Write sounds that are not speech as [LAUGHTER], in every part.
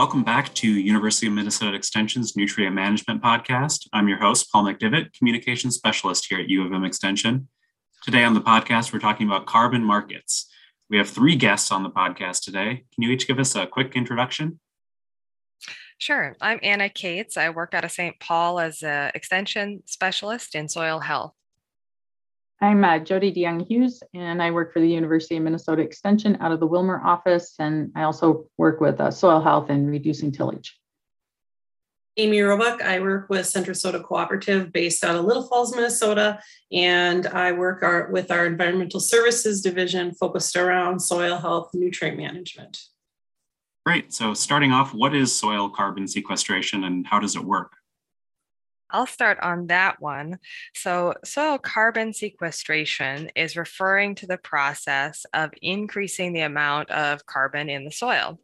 welcome back to University of Minnesota Extension's Nutrient Management Podcast. I'm your host, Paul McDivitt, Communications Specialist here at U of M Extension. Today on the podcast, we're talking about carbon markets. We have three guests on the podcast today. Can you each give us a quick introduction? Sure. I'm Anna Cates. I work out of St. Paul as an extension specialist in soil health. I'm uh, Jodi DeJong Hughes, and I work for the University of Minnesota Extension out of the Willmar office. And I also work with uh, soil health and reducing tillage. Amy Robak. I work with Centra Sota Cooperative based out of Little Falls, Minnesota, and I work our, with our environmental services division focused around soil health nutrient management. Great. So, starting off, what is soil carbon sequestration and how does it work? I'll start on that one. So, soil carbon sequestration is referring to the process of increasing the amount of carbon in the soil.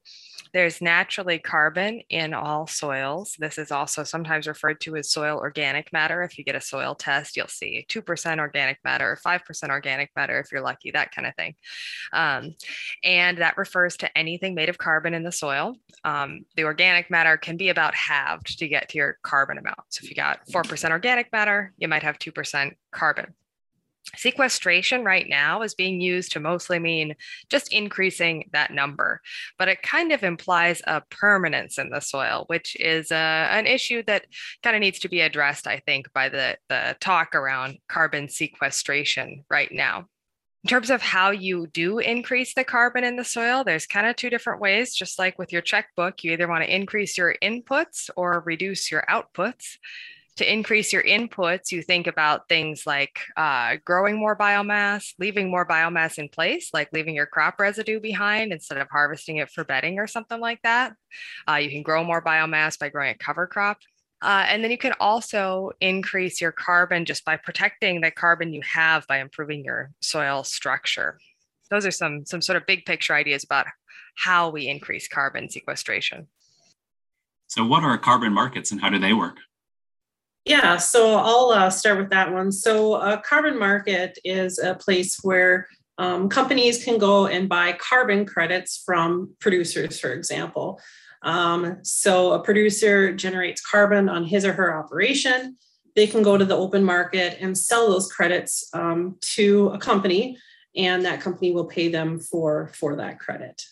There's naturally carbon in all soils. This is also sometimes referred to as soil organic matter. If you get a soil test, you'll see 2% organic matter, 5% organic matter if you're lucky, that kind of thing. Um, and that refers to anything made of carbon in the soil. Um, the organic matter can be about halved to get to your carbon amount. So if you got 4% organic matter, you might have 2% carbon. Sequestration right now is being used to mostly mean just increasing that number, but it kind of implies a permanence in the soil, which is uh, an issue that kind of needs to be addressed, I think, by the, the talk around carbon sequestration right now. In terms of how you do increase the carbon in the soil, there's kind of two different ways. Just like with your checkbook, you either want to increase your inputs or reduce your outputs to increase your inputs, you think about things like uh, growing more biomass, leaving more biomass in place, like leaving your crop residue behind instead of harvesting it for bedding or something like that. Uh, you can grow more biomass by growing a cover crop. Uh, and then you can also increase your carbon just by protecting the carbon you have by improving your soil structure. Those are some, some sort of big picture ideas about how we increase carbon sequestration. So, what are carbon markets and how do they work? Yeah, so I'll uh, start with that one. So, a carbon market is a place where um, companies can go and buy carbon credits from producers, for example. Um, so, a producer generates carbon on his or her operation. They can go to the open market and sell those credits um, to a company, and that company will pay them for, for that credit.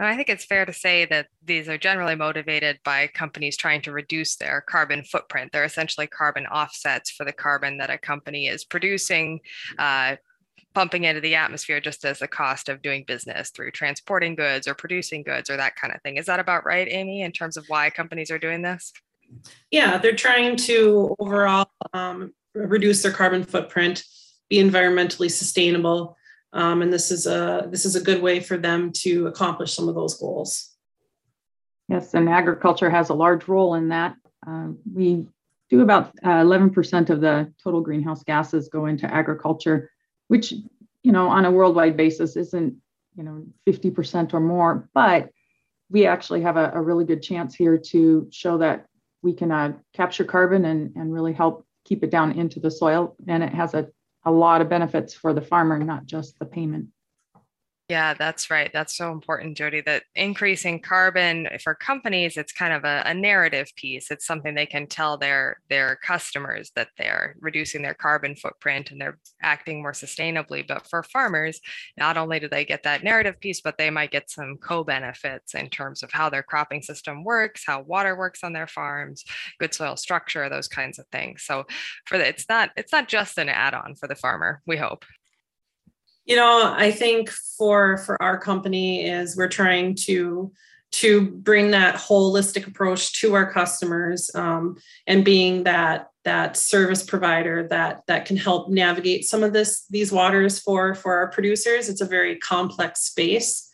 And I think it's fair to say that these are generally motivated by companies trying to reduce their carbon footprint. They're essentially carbon offsets for the carbon that a company is producing, uh, pumping into the atmosphere just as the cost of doing business through transporting goods or producing goods or that kind of thing. Is that about right, Amy, in terms of why companies are doing this? Yeah, they're trying to overall um, reduce their carbon footprint, be environmentally sustainable um, and this is a this is a good way for them to accomplish some of those goals. Yes, and agriculture has a large role in that. Uh, we do about uh, 11% of the total greenhouse gases go into agriculture, which you know on a worldwide basis isn't you know 50% or more, but we actually have a, a really good chance here to show that we can uh, capture carbon and, and really help keep it down into the soil. And it has a a lot of benefits for the farmer, not just the payment. Yeah, that's right. That's so important, Jodi. That increasing carbon eh, for companies, it's kind of a, a, narrative piece. It's something they can tell their their customers that they're reducing their carbon footprint and they're acting more sustainably. But for farmers, not only do they get that narrative piece, but they might get some co-benefits in terms of how their cropping system works, how water works on their farms, good soil structure, those kinds of things. So for the, it's not it's not just an add-on for the farmer. We hope you know i think for for our company is we're trying to to bring that holistic approach to our customers um, and being that that service provider that that can help navigate some of this these waters for for our producers. It's a very complex space.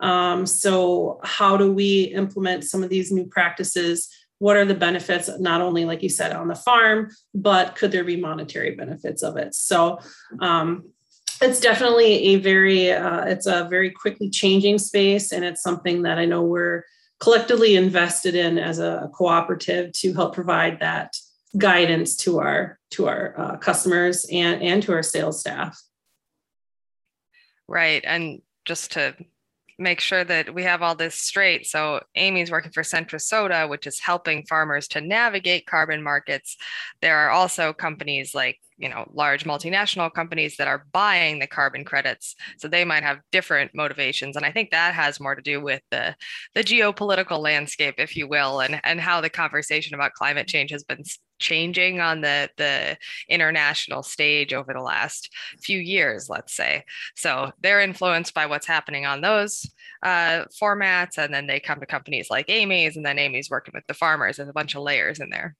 Um, so how do we implement some of these new practices? What are the benefits not only like you said on the farm but could there be monetary benefits of it? So um, it's definitely a very uh, it's a very quickly changing space and it's something that i know we're collectively invested in as a cooperative to help provide that guidance to our to our uh, customers and and to our sales staff. Right and just to make sure that we have all this straight. So Amy's working for Centra which is helping farmers to navigate carbon markets. There are also companies like you know large multinational companies that are buying the carbon credits so they might have different motivations and i think that has more to do with the the geopolitical landscape if you will and and how the conversation about climate change has been changing on the the international stage over the last few years let's say. So they're influenced by what's happening on those uh, formats and then they come to companies like amy's and then amy's working with the farmers. There's a bunch of layers in there.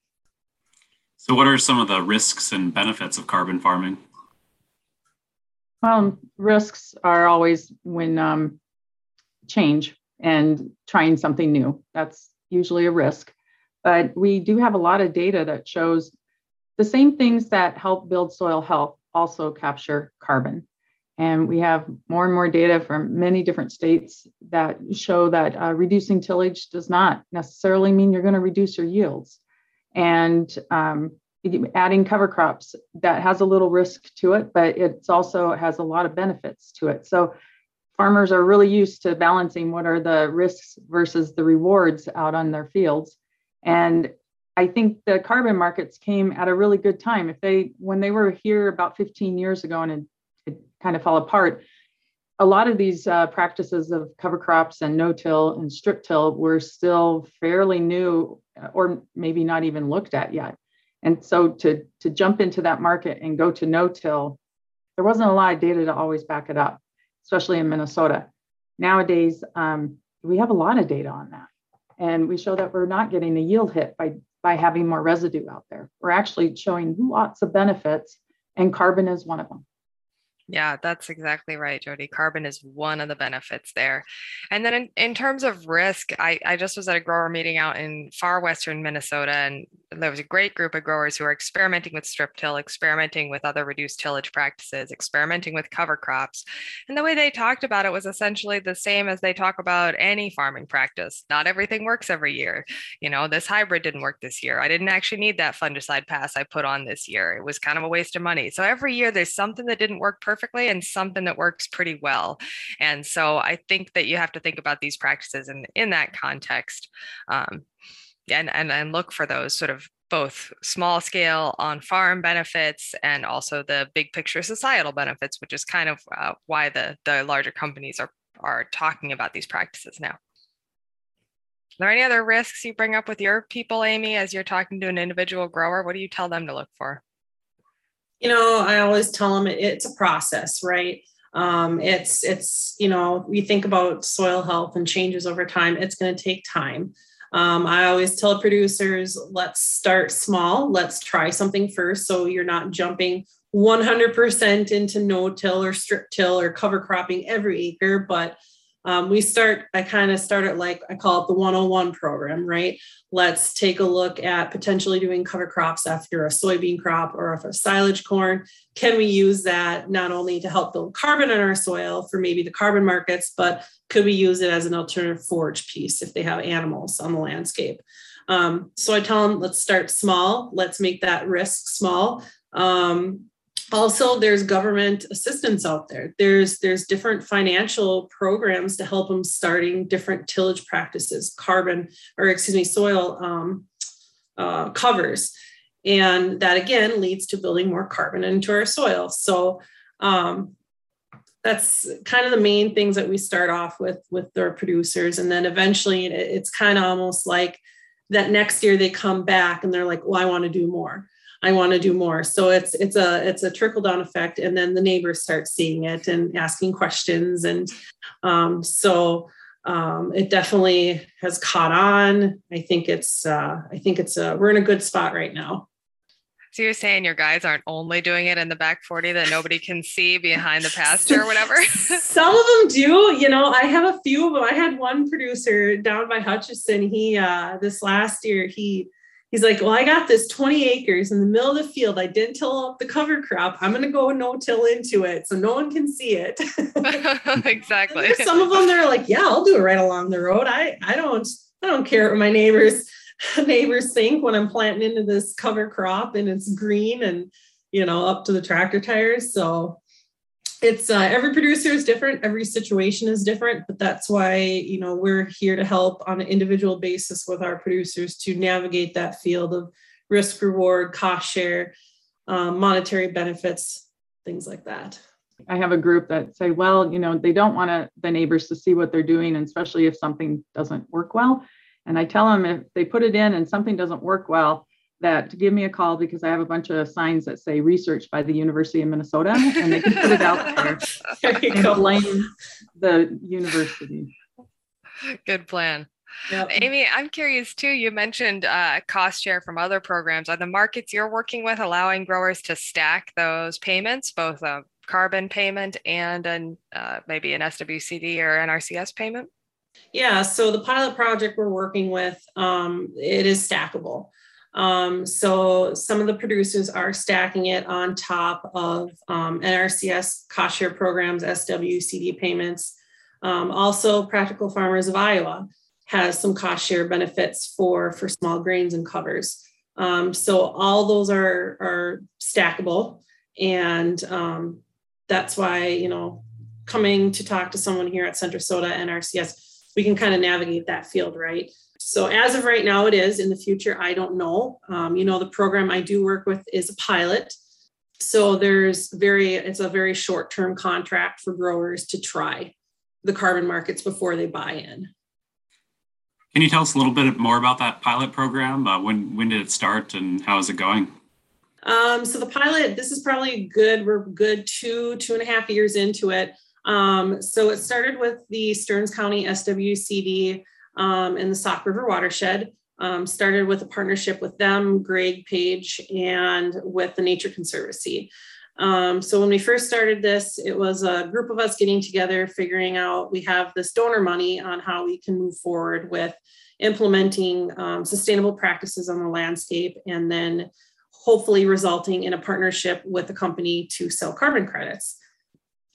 So what are some of the risks and benefits of carbon farming? Well risks are always when um, change and trying something new. That's usually a risk but we do have a lot of data that shows the same things that help build soil health also capture carbon. And we have more and more data from many different states that show that uh, reducing tillage does not necessarily mean you're going to reduce your yields. And um, adding cover crops that has a little risk to it, but it also has a lot of benefits to it. So farmers are really used to balancing what are the risks versus the rewards out on their fields. And I think the carbon markets came at a really good time. If they, when they were here about 15 years ago and it, it kind of fell apart, a lot of these uh, practices of cover crops and no-till and strip-till were still fairly new, or maybe not even looked at yet. And so to to jump into that market and go to no-till, there wasn't a lot of data to always back it up, especially in Minnesota. Nowadays, um, we have a lot of data on that and we show that we're not getting a yield hit by by having more residue out there. We're actually showing lots of benefits, and carbon is one of them. Yeah, that's exactly right, Jodi. Carbon is one of the benefits there. And then in, in terms of risk, I, I just was at a grower meeting out in far western Minnesota, and there was a great group of growers who are experimenting with strip till, experimenting with other reduced tillage practices, experimenting with cover crops. And the way they talked about it was essentially the same as they talk about any farming practice. Not everything works every year. You know, this hybrid didn't work this year. I didn't actually need that fungicide pass I put on this year. It was kind of a waste of money. So every year there's something that didn't work perfectly perfectly and something that works pretty well. And so I think that you have to think about these practices in, in that context um, and, and, and look for those sort of both small scale on farm benefits and also the big picture societal benefits, which is kind of uh, why the, the larger companies are, are talking about these practices now. Are there any other risks you bring up with your people, Amy, as you're talking to an individual grower? What do you tell them to look for? You know, I always tell them it's a process, right? Um, it's it's you know, we think about soil health and changes over time. It's going to take time. Um, I always tell producers, let's start small. Let's try something first, so you're not jumping 100% into no-till or strip-till or cover cropping every acre, but um, we start, I kind of start it like I call it the 101 program, right? Let's take a look at potentially doing cover crops after a soybean crop or if a silage corn. Can we use that not only to help build carbon in our soil for maybe the carbon markets, but could we use it as an alternative forage piece if they have animals on the landscape? Um, so I tell them, let's start small. Let's make that risk small. Um, also there's government assistance out there. There's there's different financial programs to help them starting different tillage practices carbon or excuse me soil um, uh, covers. And that again leads to building more carbon into our soil. So um, that's kind of the main things that we start off with with our producers. And then eventually it's kind of almost like that next year they come back and they're like well i want to do more I want to do more. So it's it's a it's a trickle down effect, and then the neighbors start seeing it and asking questions, and um, so um, it definitely has caught on. I think it's uh, I think it's a, we're in a good spot right now. So you're saying your guys aren't only doing it in the back 40 that nobody can see behind the pasture or whatever? [LAUGHS] Some of them do. You know, I have a few of them. I had one producer down by Hutchinson. He uh this last year he he's like, Well, I got this 20 acres in the middle of the field. I didn't till up the cover crop. I'm going to go no till into it so no one can see it. [LAUGHS] [LAUGHS] exactly. some of them, they're like, Yeah, I'll do it right along the road. I, I don't, I don't care what my neighbors, [LAUGHS] neighbors think when I'm planting into this cover crop and it's green and, you know, up to the tractor tires. So it's uh, every producer is different every situation is different but that's why you know we're here to help on an individual basis with our producers to navigate that field of risk reward cost share um, monetary benefits things like that. I have a group that say well you know they don't want to the neighbors to see what they're doing and especially if something doesn't work well. And i tell them if they put it in and something doesn't work well that to give me a call because I have a bunch of signs that say research by the University of Minnesota and they can put it out there, [LAUGHS] there and go. blame the university. Good plan. Yep. Amy, I'm curious too. You mentioned uh, cost share from other programs. Are the markets you're working with allowing growers to stack those payments, both a carbon payment and an, uh, maybe an SWCD or NRCS payment? Yeah, so the pilot project we're working with, um, it is stackable. Um, so some of the producers are stacking it on top of um, NRCS cost share programs, SWCD payments. Um, also, Practical Farmers of Iowa has some cost share benefits for, for small grains and covers. Um, so all those are, are stackable. And um, that's why, you know, coming to talk to someone here at Center Centra Sota NRCS, we can kind of navigate that field, right? So as of right now, it is. In the future, I don't know. Um, you know, the program I do work with is a pilot. So there's very, it's a very short term contract for growers to try the carbon markets before they buy in. Can you tell us a little bit more about that pilot program? Uh, when when did it start and how is it going? Um, so the pilot, this is probably good. We're good two two and a half years into it. Um, so it started with the Stearns County SWCD um, in the Sauk River watershed. Um, started with a partnership with them, Greg Page, and with the Nature Conservancy. Um, so when we first started this, it was a group of us getting together, figuring out we have this donor money on how we can move forward with implementing um, sustainable practices on the landscape, and then hopefully resulting in a partnership with a company to sell carbon credits.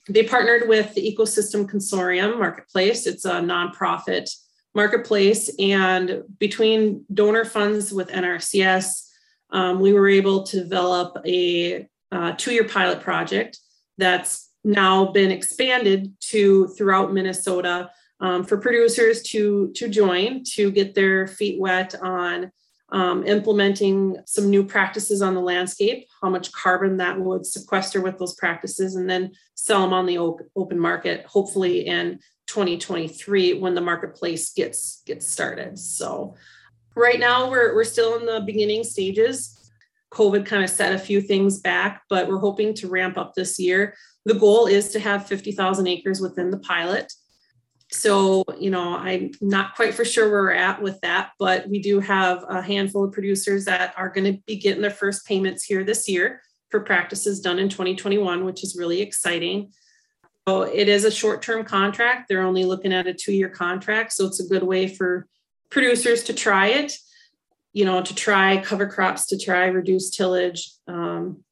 They partnered with the Ecosystem Consortium Marketplace. It's a nonprofit marketplace. And between donor funds with NRCS, um, we were able to develop a uh, two year pilot project that's now been expanded to throughout Minnesota um, for producers to, to join to get their feet wet on um, implementing some new practices on the landscape, how much carbon that would sequester with those practices, and then sell them on the open market, hopefully in 2023 when the marketplace gets gets started. So right now we're we're still in the beginning stages. COVID kind of set a few things back, but we're hoping to ramp up this year. The goal is to have 50,000 acres within the pilot. So, you know, I'm not quite for sure where we're at with that, but we do have a handful of producers that are going to be getting their first payments here this year for practices done in 2021, which is really exciting. So it is a short-term contract. They're only looking at a two-year contract. So it's a good way for producers to try it, you know, to try cover crops, to try reduce tillage, um,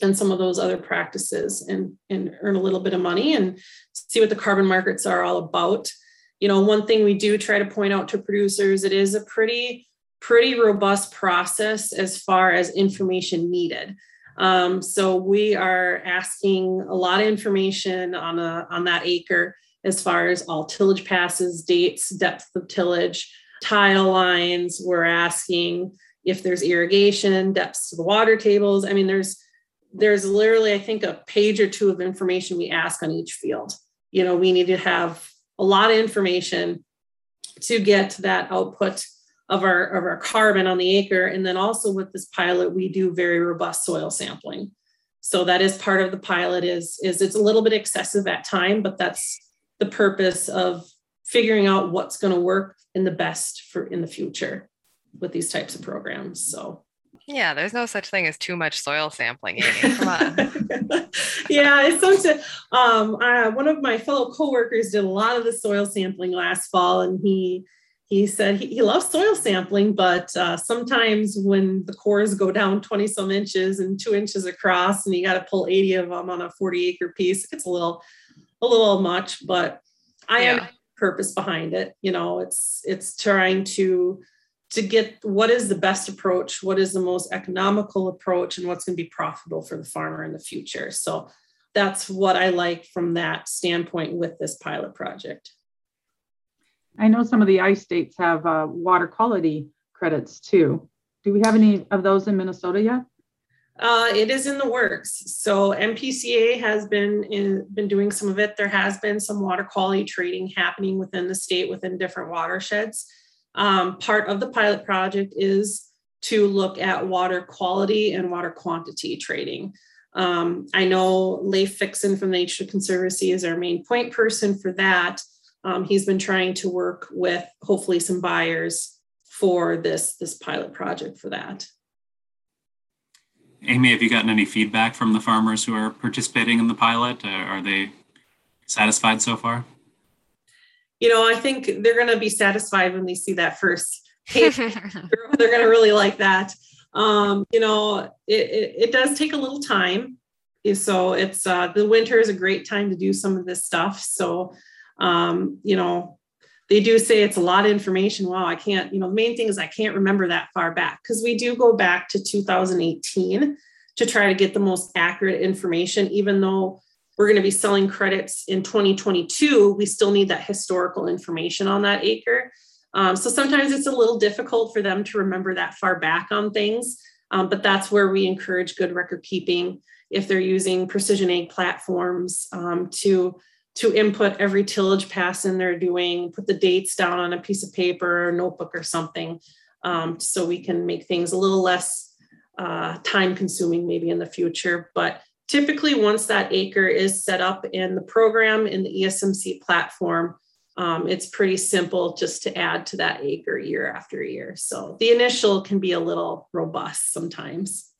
and some of those other practices and, and earn a little bit of money and see what the carbon markets are all about. You know, one thing we do try to point out to producers, it is a pretty, pretty robust process as far as information needed. Um, so we are asking a lot of information on a on that acre as far as all tillage passes, dates, depth of tillage, tile lines. We're asking if there's irrigation, depths to the water tables. I mean, there's there's literally, I think, a page or two of information we ask on each field. You know, we need to have a lot of information to get that output of our of our carbon on the acre and then also with this pilot we do very robust soil sampling so that is part of the pilot is is it's a little bit excessive at time but that's the purpose of figuring out what's going to work in the best for in the future with these types of programs so yeah, there's no such thing as too much soil sampling. Amy. Come on. [LAUGHS] yeah, it's something. Um, uh, one of my fellow coworkers did a lot of the soil sampling last fall, and he he said he, he loves soil sampling, but uh, sometimes when the cores go down 20 some inches and two inches across, and you got to pull 80 of them on a 40 acre piece, it's a little, a little much. But I yeah. am purpose behind it. You know, it's it's trying to to get what is the best approach, what is the most economical approach, and what's going to be profitable for the farmer in the future. So that's what I like from that standpoint with this pilot project. I know some of the I states have uh, water quality credits too. Do we have any of those in Minnesota yet? Uh, it is in the works. So MPCA has been in, been doing some of it. There has been some water quality trading happening within the state within different watersheds. Um, part of the pilot project is to look at water quality and water quantity trading. Um, I know Leif Fixen from the Nature Conservancy is our main point person for that. Um, he's been trying to work with hopefully some buyers for this, this pilot project for that. Amy, have you gotten any feedback from the farmers who are participating in the pilot? Uh, are they satisfied so far? You know, I think they're going to be satisfied when they see that first. [LAUGHS] they're going to really like that. Um, you know, it, it, it, does take a little time. So it's uh, the winter is a great time to do some of this stuff. So, um, you know, they do say it's a lot of information. Wow, I can't, you know, the main thing is I can't remember that far back because we do go back to 2018 to try to get the most accurate information, even though we're going to be selling credits in 2022, we still need that historical information on that acre. Um, so sometimes it's a little difficult for them to remember that far back on things, um, but that's where we encourage good record keeping if they're using precision ag platforms um, to to input every tillage pass in they're doing, put the dates down on a piece of paper or notebook or something, um, so we can make things a little less uh, time consuming maybe in the future. But typically, once that acre is set up in the program in the ESMC platform, um, it's pretty simple just to add to that acre year after year. So the initial can be a little robust sometimes.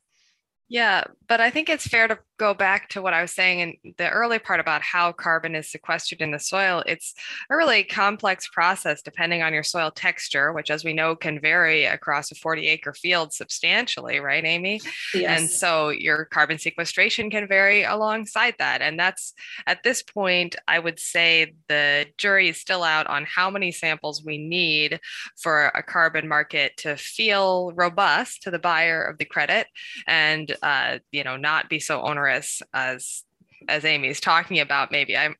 Yeah, but I think it's fair to go back to what I was saying in the early part about how carbon is sequestered in the soil. It's a really complex process depending on your soil texture, which, as we know, can vary across a 40 acre field substantially, right, Amy? Yes. And so your carbon sequestration can vary alongside that. And that's at this point, I would say the jury is still out on how many samples we need for a carbon market to feel robust to the buyer of the credit and, uh, you know, not be so onerous as as Amy's talking about, maybe I'm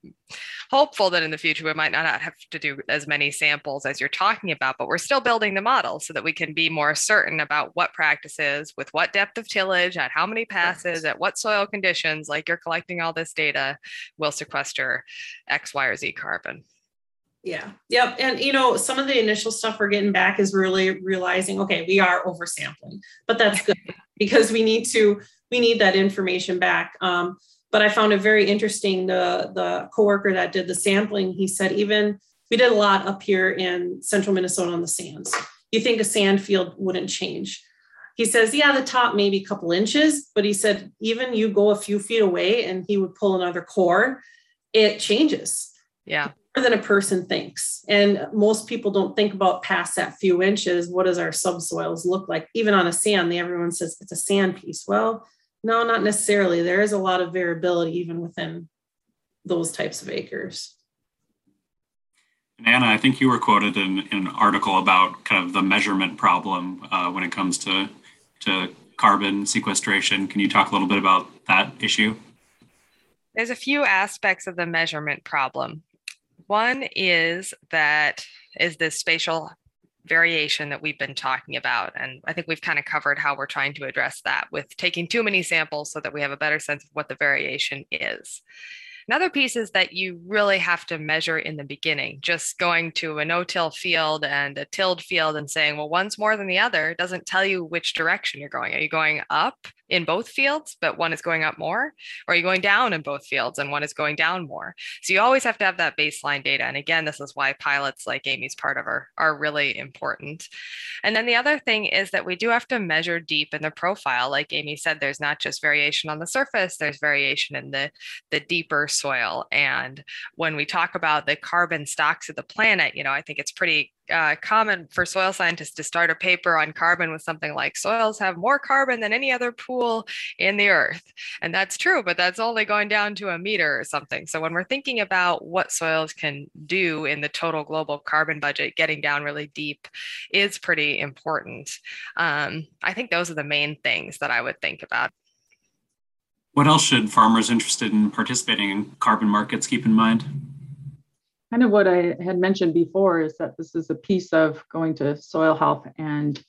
hopeful that in the future we might not have to do as many samples as you're talking about, but we're still building the model so that we can be more certain about what practices with what depth of tillage, at how many passes, at what soil conditions, like you're collecting all this data, will sequester X, Y, or Z carbon. Yeah. Yep. And you know, some of the initial stuff we're getting back is really realizing, okay, we are oversampling, but that's good because we need to we need that information back. Um, but I found it very interesting. The the coworker that did the sampling, he said even we did a lot up here in central Minnesota on the sands. You think a sand field wouldn't change? He says, yeah, the top maybe a couple inches, but he said even you go a few feet away and he would pull another core, it changes. Yeah than a person thinks. And most people don't think about past that few inches. What does our subsoils look like? Even on a sand, everyone says it's a sand piece. Well, no, not necessarily. There is a lot of variability even within those types of acres. And Anna, I think you were quoted in, in an article about kind of the measurement problem uh, when it comes to, to carbon sequestration. Can you talk a little bit about that issue? There's a few aspects of the measurement problem. One is that is this spatial variation that we've been talking about. And I think we've kind of covered how we're trying to address that with taking too many samples so that we have a better sense of what the variation is. Another piece is that you really have to measure in the beginning. Just going to a no till field and a tilled field and saying, well, one's more than the other doesn't tell you which direction you're going. Are you going up in both fields, but one is going up more? Or are you going down in both fields and one is going down more? So you always have to have that baseline data. And again, this is why pilots like Amy's part of are, are really important. And then the other thing is that we do have to measure deep in the profile. Like Amy said, there's not just variation on the surface, there's variation in the, the deeper soil. And when we talk about the carbon stocks of the planet, you know, I think it's pretty uh, common for soil scientists to start a paper on carbon with something like soils have more carbon than any other pool in the earth. And that's true, but that's only going down to a meter or something. So when we're thinking about what soils can do in the total global carbon budget, getting down really deep is pretty important. Um, I think those are the main things that I would think about. What else should farmers interested in participating in carbon markets keep in mind? Kind of what I had mentioned before is that this is a piece of going to soil health and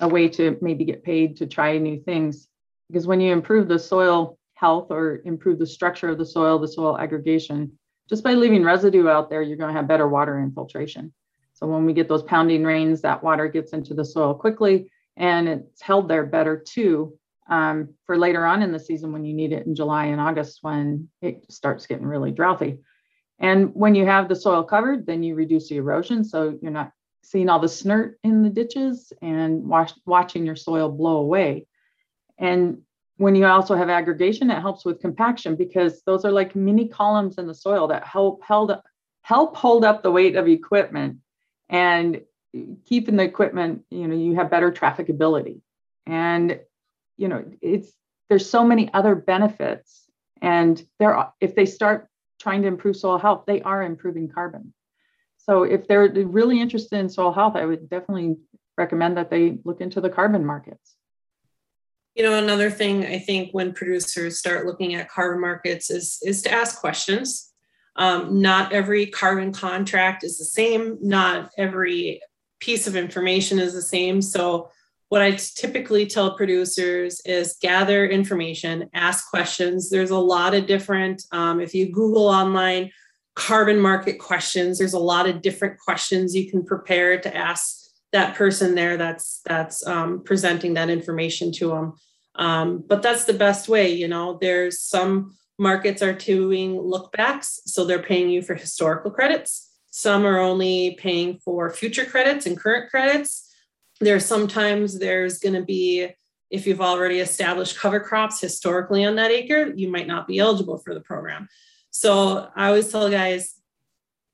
a way to maybe get paid to try new things. Because when you improve the soil health or improve the structure of the soil, the soil aggregation, just by leaving residue out there, you're going to have better water infiltration. So when we get those pounding rains, that water gets into the soil quickly and it's held there better too um, for later on in the season when you need it in July and August when it starts getting really droughty. And when you have the soil covered, then you reduce the erosion. So you're not seeing all the snert in the ditches and watch, watching your soil blow away. And when you also have aggregation, it helps with compaction because those are like mini columns in the soil that help held help hold up the weight of equipment and keeping the equipment, you know, you have better trafficability. And you know, it's there's so many other benefits. And there if they start trying to improve soil health, they are improving carbon. So if they're really interested in soil health, I would definitely recommend that they look into the carbon markets. You know, another thing I think when producers start looking at carbon markets is, is to ask questions. Um, not every carbon contract is the same, not every piece of information is the same. So, what I typically tell producers is gather information, ask questions. There's a lot of different, um, if you Google online carbon market questions, there's a lot of different questions you can prepare to ask that person there that's that's um, presenting that information to them. Um, but that's the best way, you know. There's some markets are doing lookbacks, so they're paying you for historical credits. Some are only paying for future credits and current credits. There's sometimes there's going to be if you've already established cover crops historically on that acre, you might not be eligible for the program. So I always tell guys,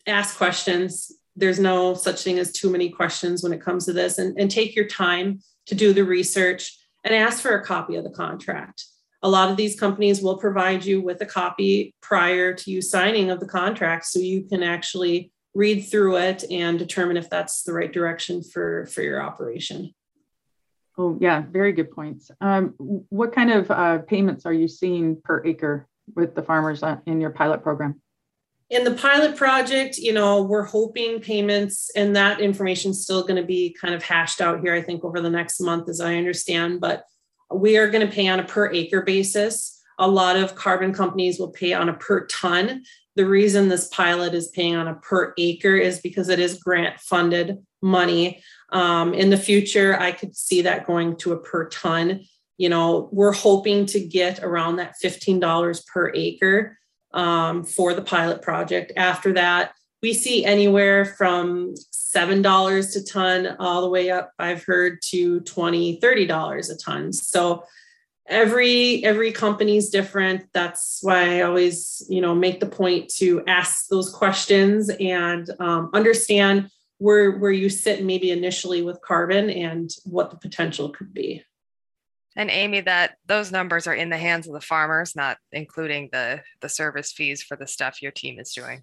ask questions, there's no such thing as too many questions when it comes to this and, and take your time to do the research and ask for a copy of the contract a lot of these companies will provide you with a copy prior to you signing of the contract so you can actually read through it and determine if that's the right direction for for your operation oh yeah very good points um, what kind of uh, payments are you seeing per acre with the farmers in your pilot program in the pilot project, you know, we're hoping payments and that information is still going to be kind of hashed out here, I think, over the next month, as I understand. But we are going to pay on a per acre basis. A lot of carbon companies will pay on a per ton. The reason this pilot is paying on a per acre is because it is grant funded money. Um, in the future, I could see that going to a per ton. You know, we're hoping to get around that $15 per acre um, for the pilot project. After that, we see anywhere from $7 to ton all the way up, I've heard to $20, $30 a ton. So every every company's different that's why i always you know make the point to ask those questions and um, understand where where you sit maybe initially with carbon and what the potential could be and Amy, that those numbers are in the hands of the farmers, not including the the service fees for the stuff your team is doing.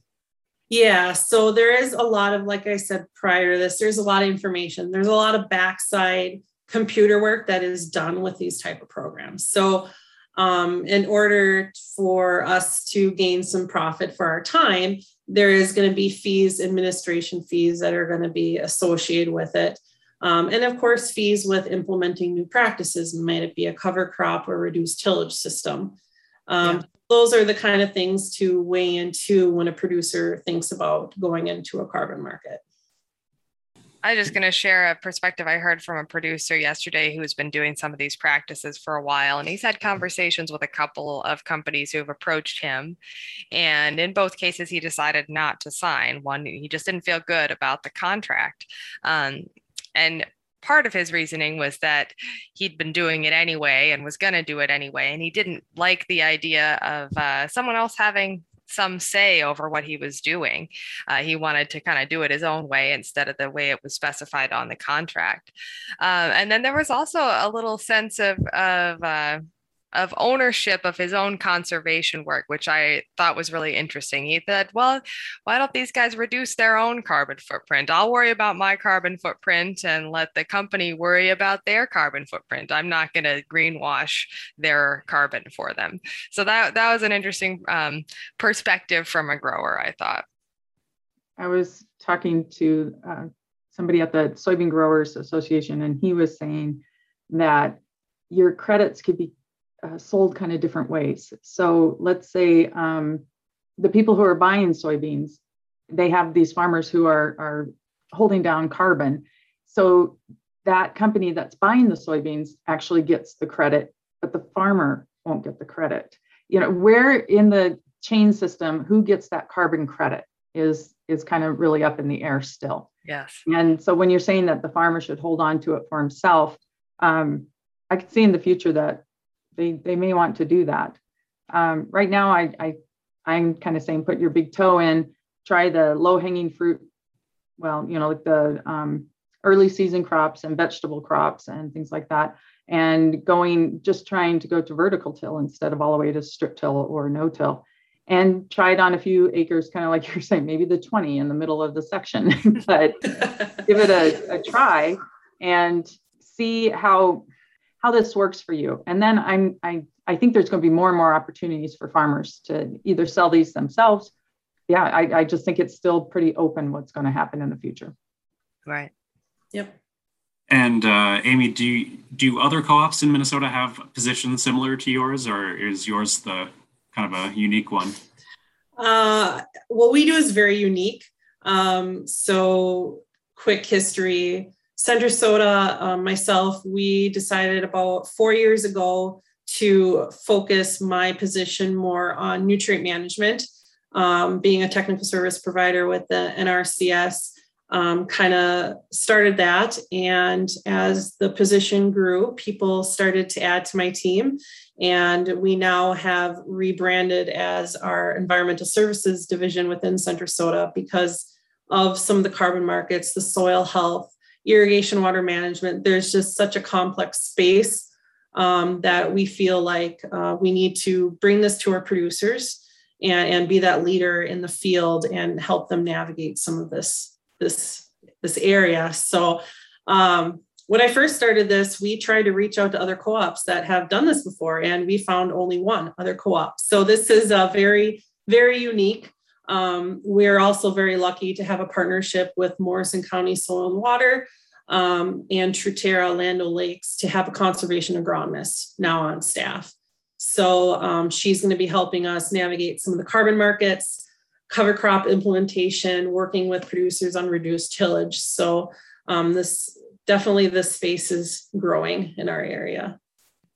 Yeah, so there is a lot of, like I said prior to this, there's a lot of information. There's a lot of backside computer work that is done with these type of programs. So um, in order for us to gain some profit for our time, there is going to be fees, administration fees that are going to be associated with it. Um, and of course, fees with implementing new practices, might it be a cover crop or reduced tillage system. Um, yeah. Those are the kind of things to weigh into when a producer thinks about going into a carbon market. I'm just going to share a perspective I heard from a producer yesterday who's been doing some of these practices for a while. And he's had conversations with a couple of companies who have approached him. And in both cases, he decided not to sign. One, he just didn't feel good about the contract. Um, and part of his reasoning was that he'd been doing it anyway and was going to do it anyway. And he didn't like the idea of uh, someone else having some say over what he was doing. Uh, he wanted to kind of do it his own way instead of the way it was specified on the contract. Uh, and then there was also a little sense of, of uh, of ownership of his own conservation work, which I thought was really interesting. He said, "Well, why don't these guys reduce their own carbon footprint? I'll worry about my carbon footprint and let the company worry about their carbon footprint. I'm not going to greenwash their carbon for them." So that that was an interesting um, perspective from a grower. I thought. I was talking to uh, somebody at the Soybean Growers Association, and he was saying that your credits could be uh, sold kind of different ways. So let's say um, the people who are buying soybeans, they have these farmers who are, are holding down carbon. So that company that's buying the soybeans actually gets the credit, but the farmer won't get the credit. You know, where in the chain system, who gets that carbon credit is is kind of really up in the air still. Yes. And so when you're saying that the farmer should hold on to it for himself, um, I can see in the future that they they may want to do that. Um, right now, I, I I'm kind of saying put your big toe in, try the low hanging fruit. Well, you know, like the um, early season crops and vegetable crops and things like that, and going just trying to go to vertical till instead of all the way to strip till or no till and try it on a few acres, kind of like [LAUGHS] you're saying, maybe the 20 in the middle of the section, [LAUGHS] but give it a, a try and see how how this works for you. And then I'm I I think there's going to be more and more opportunities for farmers to either sell these themselves. Yeah, I, I just think it's still pretty open what's going to happen in the future. Right. Yep. And uh, Amy, do you, do other co-ops in Minnesota have positions similar to yours, or is yours the kind of a unique one? Uh, what we do is very unique. Um, so, quick history Centra Sota, um, myself, we decided about four years ago to focus my position more on nutrient management. Um, being a technical service provider with the NRCS, um, kind of started that. And as the position grew, people started to add to my team. And we now have rebranded as our environmental services division within Centra Sota because of some of the carbon markets, the soil health, irrigation water management. There's just such a complex space um, that we feel like uh, we need to bring this to our producers and, and be that leader in the field and help them navigate some of this this this area. So um, when I first started this, we tried to reach out to other co-ops that have done this before, and we found only one other co-op. So this is a very, very unique. Um, we're also very lucky to have a partnership with Morrison County Soil and Water um, and Truterra Land O'Lakes to have a conservation agronomist now on staff. So um, she's going to be helping us navigate some of the carbon markets, cover crop implementation, working with producers on reduced tillage. So um, this definitely this space is growing in our area.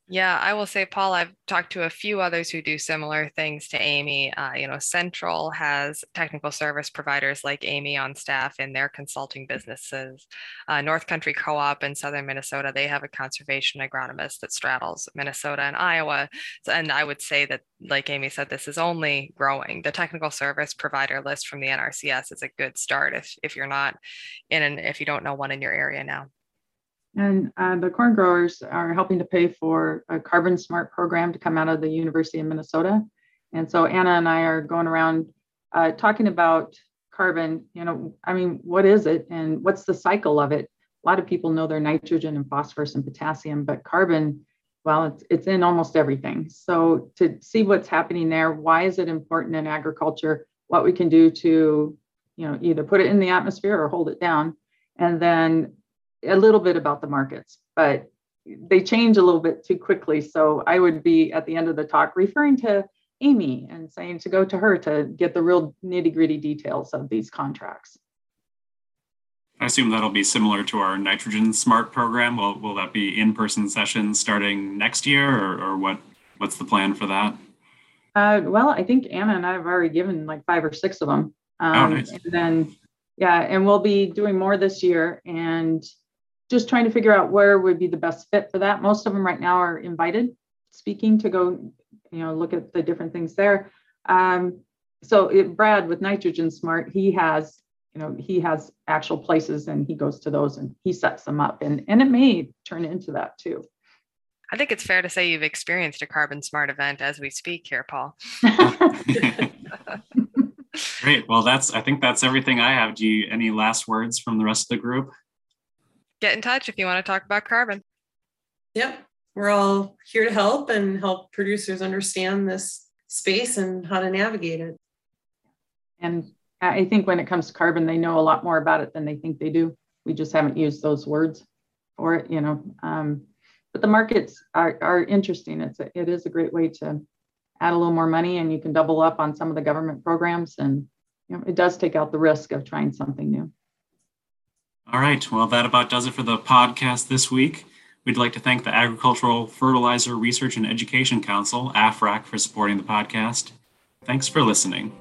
Yeah, I will say, Paul, I've talked to a few others who do similar things to Amy. Uh, you know, Central has technical service providers like Amy on staff in their consulting businesses. Uh, North Country Co op in southern Minnesota, they have a conservation agronomist that straddles Minnesota and Iowa. And I would say that, like Amy said, this is only growing. The technical service provider list from the NRCS is a good start if, if you're not in an, if you don't know one in your area now. And uh, the corn growers are helping to pay for a Carbon Smart program to come out of the University of Minnesota. And so Anna and I are going around uh, talking about carbon. You know, I mean, what is it and what's the cycle of it? A lot of people know their nitrogen and phosphorus and potassium, but carbon, well, it's, it's in almost everything. So to see what's happening there, why is it important in agriculture? What we can do to, you know, either put it in the atmosphere or hold it down. And then a little bit about the markets, but they change a little bit too quickly. So I would be at the end of the talk referring to Amy and saying to go to her to get the real nitty gritty details of these contracts. I assume that'll be similar to our Nitrogen Smart program. Will will that be in person sessions starting next year, or, or what? What's the plan for that? Uh, well, I think Anna and I have already given like five or six of them. Um, oh, nice. And then, yeah, and we'll be doing more this year. And just trying to figure out where would be the best fit for that. Most of them right now are invited speaking to go, you know, look at the different things there. Um, so it, Brad with Nitrogen Smart, he has, you know, he has actual places and he goes to those and he sets them up and, and it may turn into that too. I think it's fair to say you've experienced a carbon smart event as we speak here, Paul. [LAUGHS] Great. Well, that's I think that's everything I have. Do you any last words from the rest of the group? Get in touch if you want to talk about carbon. Yep. We're all here to help and help producers understand this space and how to navigate it. And I think when it comes to carbon, they know a lot more about it than they think they do. We just haven't used those words for it, you know. Um, but the markets are, are interesting. It's a, it is a great way to add a little more money, and you can double up on some of the government programs, and you know it does take out the risk of trying something new. All right. Well, that about does it for the podcast this week. We'd like to thank the Agricultural Fertilizer Research and Education Council, AFREC, for supporting the podcast. Thanks for listening.